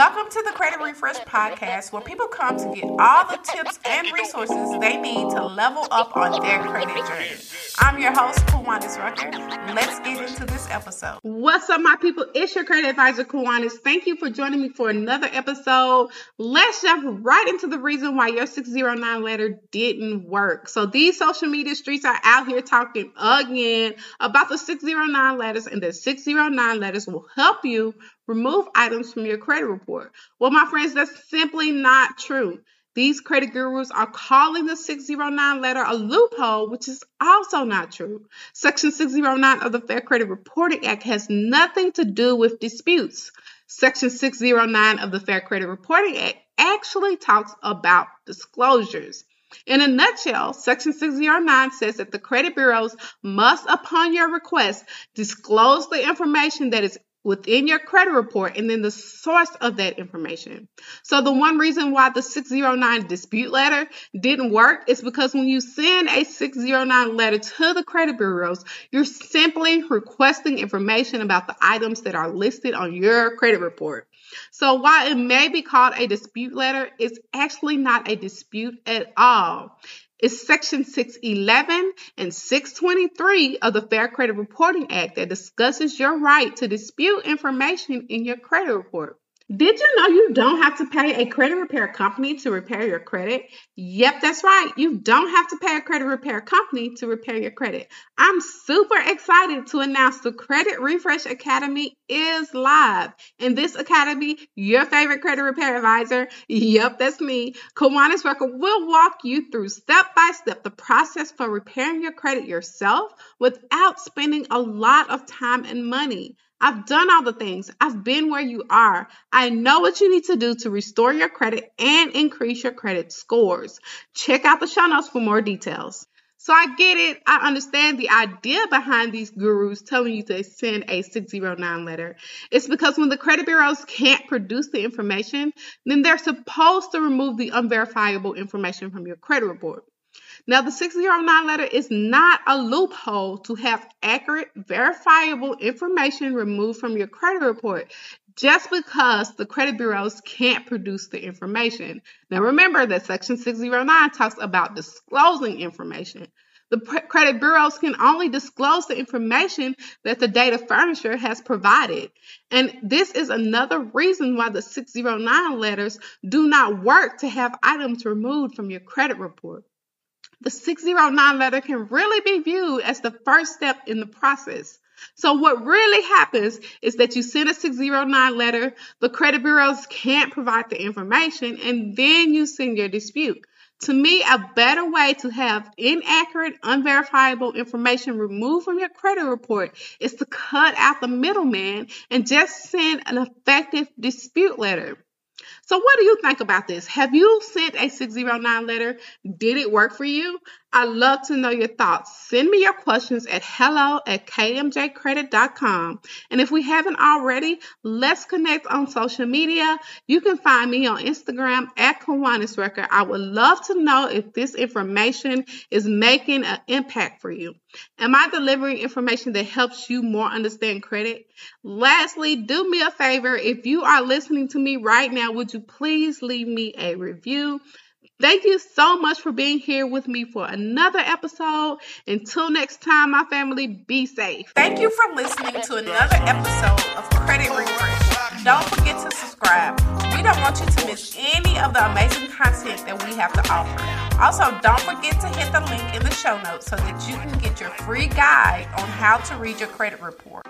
Welcome to the Credit Refresh Podcast, where people come to get all the tips and resources they need to level up on their credit journey. I'm your host, Kiwanis Rucker. Let's get into this episode. What's up, my people? It's your credit advisor, Kiwanis. Thank you for joining me for another episode. Let's jump right into the reason why your 609 letter didn't work. So, these social media streets are out here talking again about the 609 letters, and the 609 letters will help you remove items from your credit report. Well, my friends, that's simply not true. These credit gurus are calling the 609 letter a loophole, which is also not true. Section 609 of the Fair Credit Reporting Act has nothing to do with disputes. Section 609 of the Fair Credit Reporting Act actually talks about disclosures. In a nutshell, Section 609 says that the credit bureaus must, upon your request, disclose the information that is within your credit report and then the source of that information. So the one reason why the 609 dispute letter didn't work is because when you send a 609 letter to the credit bureaus, you're simply requesting information about the items that are listed on your credit report. So while it may be called a dispute letter, it's actually not a dispute at all is Section 611 and 623 of the Fair Credit Reporting Act that discusses your right to dispute information in your credit report. Did you know you don't have to pay a credit repair company to repair your credit? Yep, that's right. You don't have to pay a credit repair company to repair your credit. I'm super excited to announce the Credit Refresh Academy is live. In this academy, your favorite credit repair advisor, yep, that's me, Kiwanis Rucker, will walk you through step by step the process for repairing your credit yourself without spending a lot of time and money. I've done all the things. I've been where you are. I know what you need to do to restore your credit and increase your credit scores. Check out the show notes for more details. So I get it. I understand the idea behind these gurus telling you to send a 609 letter. It's because when the credit bureaus can't produce the information, then they're supposed to remove the unverifiable information from your credit report. Now, the 609 letter is not a loophole to have accurate, verifiable information removed from your credit report just because the credit bureaus can't produce the information. Now, remember that Section 609 talks about disclosing information. The credit bureaus can only disclose the information that the data furnisher has provided. And this is another reason why the 609 letters do not work to have items removed from your credit report the 609 letter can really be viewed as the first step in the process. So what really happens is that you send a 609 letter, the credit bureaus can't provide the information, and then you send your dispute. To me, a better way to have inaccurate, unverifiable information removed from your credit report is to cut out the middleman and just send an effective dispute letter. So, what do you think about this? Have you sent a 609 letter? Did it work for you? I'd love to know your thoughts. Send me your questions at hello at kmjcredit.com. And if we haven't already, let's connect on social media. You can find me on Instagram at Kiwanis Rucker. I would love to know if this information is making an impact for you. Am I delivering information that helps you more understand credit? Lastly, do me a favor. If you are listening to me right now, would you please leave me a review? Thank you so much for being here with me for another episode. Until next time, my family, be safe. Thank you for listening to another episode of Credit Refresh. Don't forget to subscribe. We don't want you to miss any of the amazing content that we have to offer. Also, don't forget to hit the link in the show notes so that you can get your free guide on how to read your credit report.